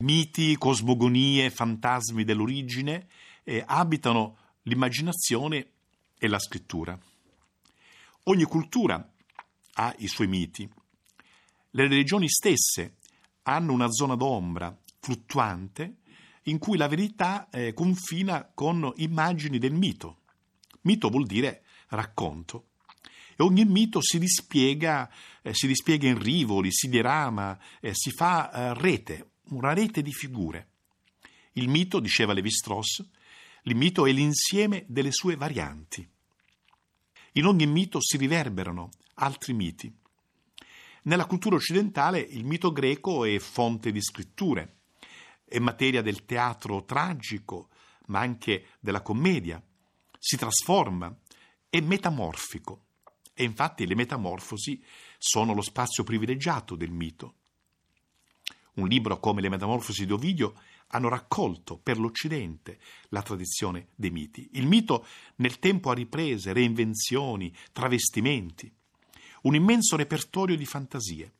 Miti, cosmogonie, fantasmi dell'origine eh, abitano l'immaginazione e la scrittura. Ogni cultura ha i suoi miti. Le religioni stesse hanno una zona d'ombra fluttuante in cui la verità eh, confina con immagini del mito. Mito vuol dire racconto. E ogni mito si dispiega, eh, si dispiega in rivoli, si dirama, eh, si fa eh, rete, una rete di figure. Il mito, diceva Levi-Strauss, il mito è l'insieme delle sue varianti. In ogni mito si riverberano altri miti. Nella cultura occidentale il mito greco è fonte di scritture, è materia del teatro tragico, ma anche della commedia. Si trasforma, è metamorfico. E infatti le metamorfosi sono lo spazio privilegiato del mito. Un libro come Le Metamorfosi di Ovidio hanno raccolto per l'Occidente la tradizione dei miti. Il mito nel tempo ha riprese, reinvenzioni, travestimenti, un immenso repertorio di fantasie.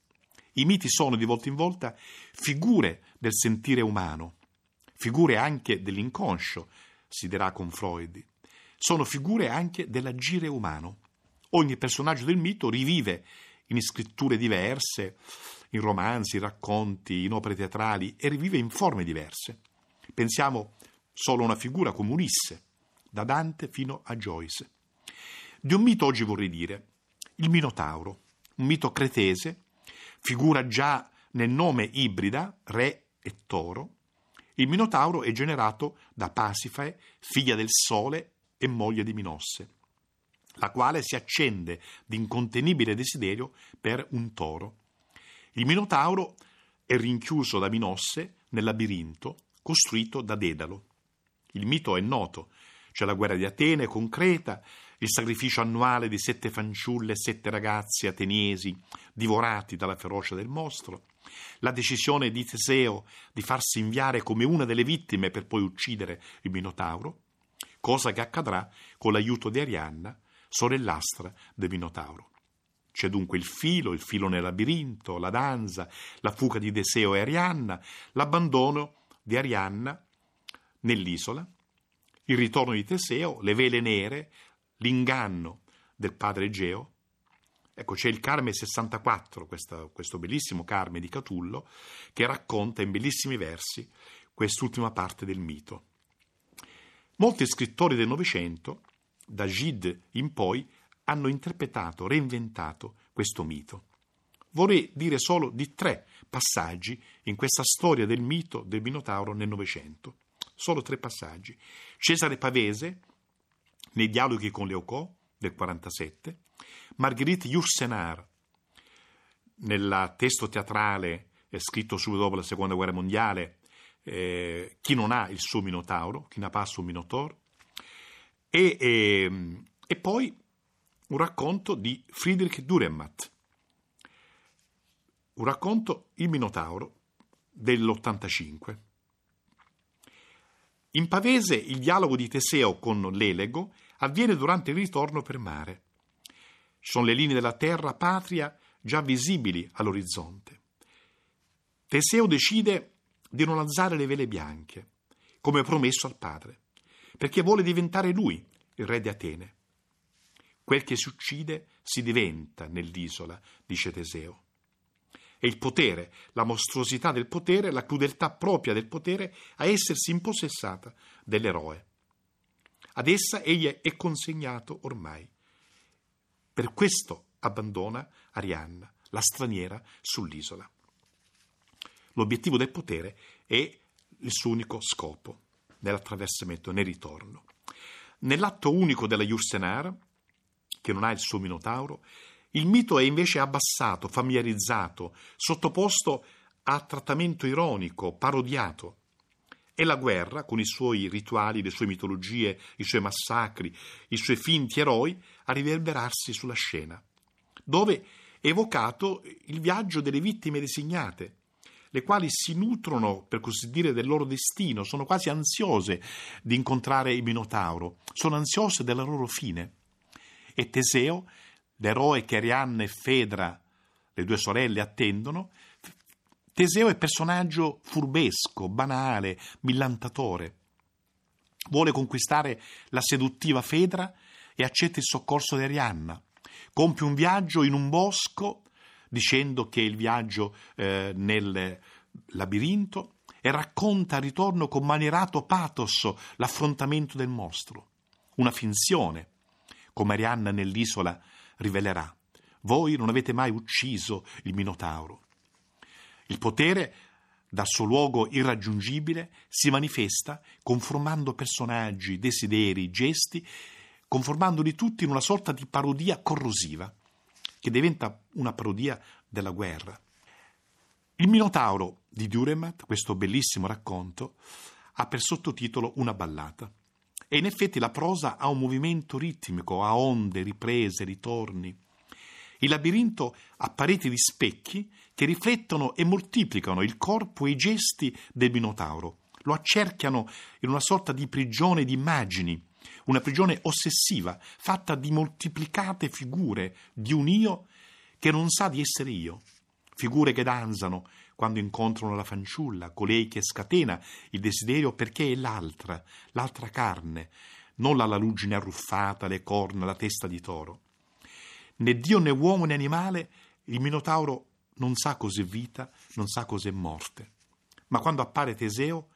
I miti sono di volta in volta figure del sentire umano, figure anche dell'inconscio, si dirà con Freud. Sono figure anche dell'agire umano. Ogni personaggio del mito rivive in scritture diverse, in romanzi, racconti, in opere teatrali e rivive in forme diverse. Pensiamo solo a una figura come Ulisse, da Dante fino a Joyce. Di un mito oggi vorrei dire il Minotauro, un mito cretese, figura già nel nome ibrida, re e toro. Il Minotauro è generato da Pasifae, figlia del Sole e moglie di Minosse, la quale si accende di incontenibile desiderio per un toro. Il Minotauro è rinchiuso da Minosse nel labirinto costruito da Dedalo. Il mito è noto, c'è la guerra di Atene concreta, il sacrificio annuale di sette fanciulle e sette ragazzi ateniesi divorati dalla ferocia del mostro, la decisione di Teseo di farsi inviare come una delle vittime per poi uccidere il Minotauro, cosa che accadrà con l'aiuto di Arianna, sorellastra del Minotauro. C'è dunque il filo, il filo nel labirinto, la danza, la fuga di Teseo e Arianna, l'abbandono di Arianna nell'isola, il ritorno di Teseo, le vele nere, l'inganno del padre Egeo. Ecco, c'è il Carme 64, questa, questo bellissimo Carme di Catullo, che racconta in bellissimi versi quest'ultima parte del mito. Molti scrittori del Novecento, da Gide in poi, hanno interpretato, reinventato questo mito. Vorrei dire solo di tre passaggi in questa storia del mito del Minotauro nel Novecento. Solo tre passaggi. Cesare Pavese, nei dialoghi con Leocò del 47, Marguerite Yourcenar, nel testo teatrale eh, scritto subito dopo la seconda guerra mondiale, eh, Chi non ha il suo Minotauro, Chi n'a pas un Minotauro, e, e, ehm, e poi un racconto di Friedrich Dürrenmatt, un racconto Il Minotauro dell'85. In Pavese il dialogo di Teseo con l'Elego avviene durante il ritorno per mare. Sono le linee della terra patria già visibili all'orizzonte. Teseo decide di non alzare le vele bianche, come promesso al padre, perché vuole diventare lui il re di Atene. Quel che si uccide si diventa nell'isola, dice Teseo. È il potere, la mostruosità del potere, la crudeltà propria del potere a essersi impossessata dell'eroe. Ad essa egli è consegnato ormai. Per questo abbandona Arianna, la straniera, sull'isola. L'obiettivo del potere è il suo unico scopo nell'attraversamento, nel ritorno. Nell'atto unico della Jursenar, che non ha il suo Minotauro, il mito è invece abbassato, familiarizzato, sottoposto a trattamento ironico, parodiato. E la guerra, con i suoi rituali, le sue mitologie, i suoi massacri, i suoi finti eroi, a riverberarsi sulla scena, dove è evocato il viaggio delle vittime designate, le quali si nutrono, per così dire, del loro destino, sono quasi ansiose di incontrare il Minotauro, sono ansiose della loro fine e Teseo, l'eroe che Arianna e Fedra, le due sorelle, attendono, Teseo è personaggio furbesco, banale, millantatore. Vuole conquistare la seduttiva Fedra e accetta il soccorso di Arianna. Compie un viaggio in un bosco dicendo che il viaggio eh, nel labirinto e racconta al ritorno con manierato pathos l'affrontamento del mostro. Una finzione, come Arianna nell'isola rivelerà. Voi non avete mai ucciso il Minotauro. Il potere, dal suo luogo irraggiungibile, si manifesta conformando personaggi, desideri, gesti, conformandoli tutti in una sorta di parodia corrosiva, che diventa una parodia della guerra. Il Minotauro di Duremat, questo bellissimo racconto, ha per sottotitolo una ballata. E in effetti la prosa ha un movimento ritmico, ha onde, riprese, ritorni. Il labirinto ha pareti di specchi che riflettono e moltiplicano il corpo e i gesti del Minotauro. Lo accerchiano in una sorta di prigione di immagini, una prigione ossessiva, fatta di moltiplicate figure di un io che non sa di essere io. Figure che danzano quando incontrano la fanciulla, colei che scatena il desiderio perché è l'altra, l'altra carne, non la laluggine arruffata, le corna, la testa di toro. Né Dio né uomo né animale, il Minotauro non sa cos'è vita, non sa cos'è morte. Ma quando appare Teseo,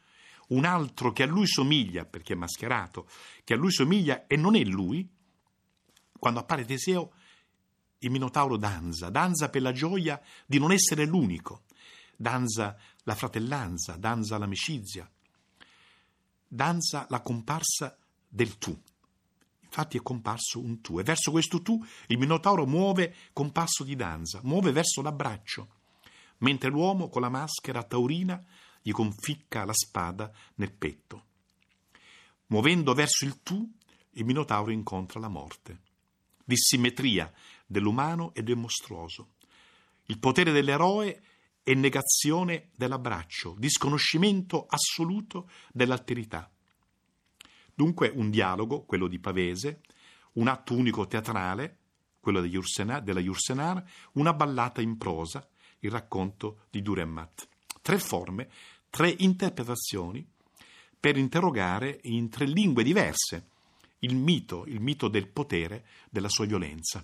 un altro che a lui somiglia, perché è mascherato, che a lui somiglia e non è lui, quando appare Teseo, il Minotauro danza, danza per la gioia di non essere l'unico, danza la fratellanza, danza l'amicizia, danza la comparsa del tu. Infatti è comparso un tu e verso questo tu il Minotauro muove con passo di danza, muove verso l'abbraccio, mentre l'uomo con la maschera taurina gli conficca la spada nel petto. Muovendo verso il tu, il Minotauro incontra la morte. Dissimmetria dell'umano e del mostruoso. Il potere dell'eroe è negazione dell'abbraccio, disconoscimento assoluto dell'alterità. Dunque un dialogo, quello di Pavese, un atto unico teatrale, quello della Jursenar, una ballata in prosa, il racconto di Duremmat. Tre forme, tre interpretazioni per interrogare in tre lingue diverse il mito, il mito del potere, della sua violenza.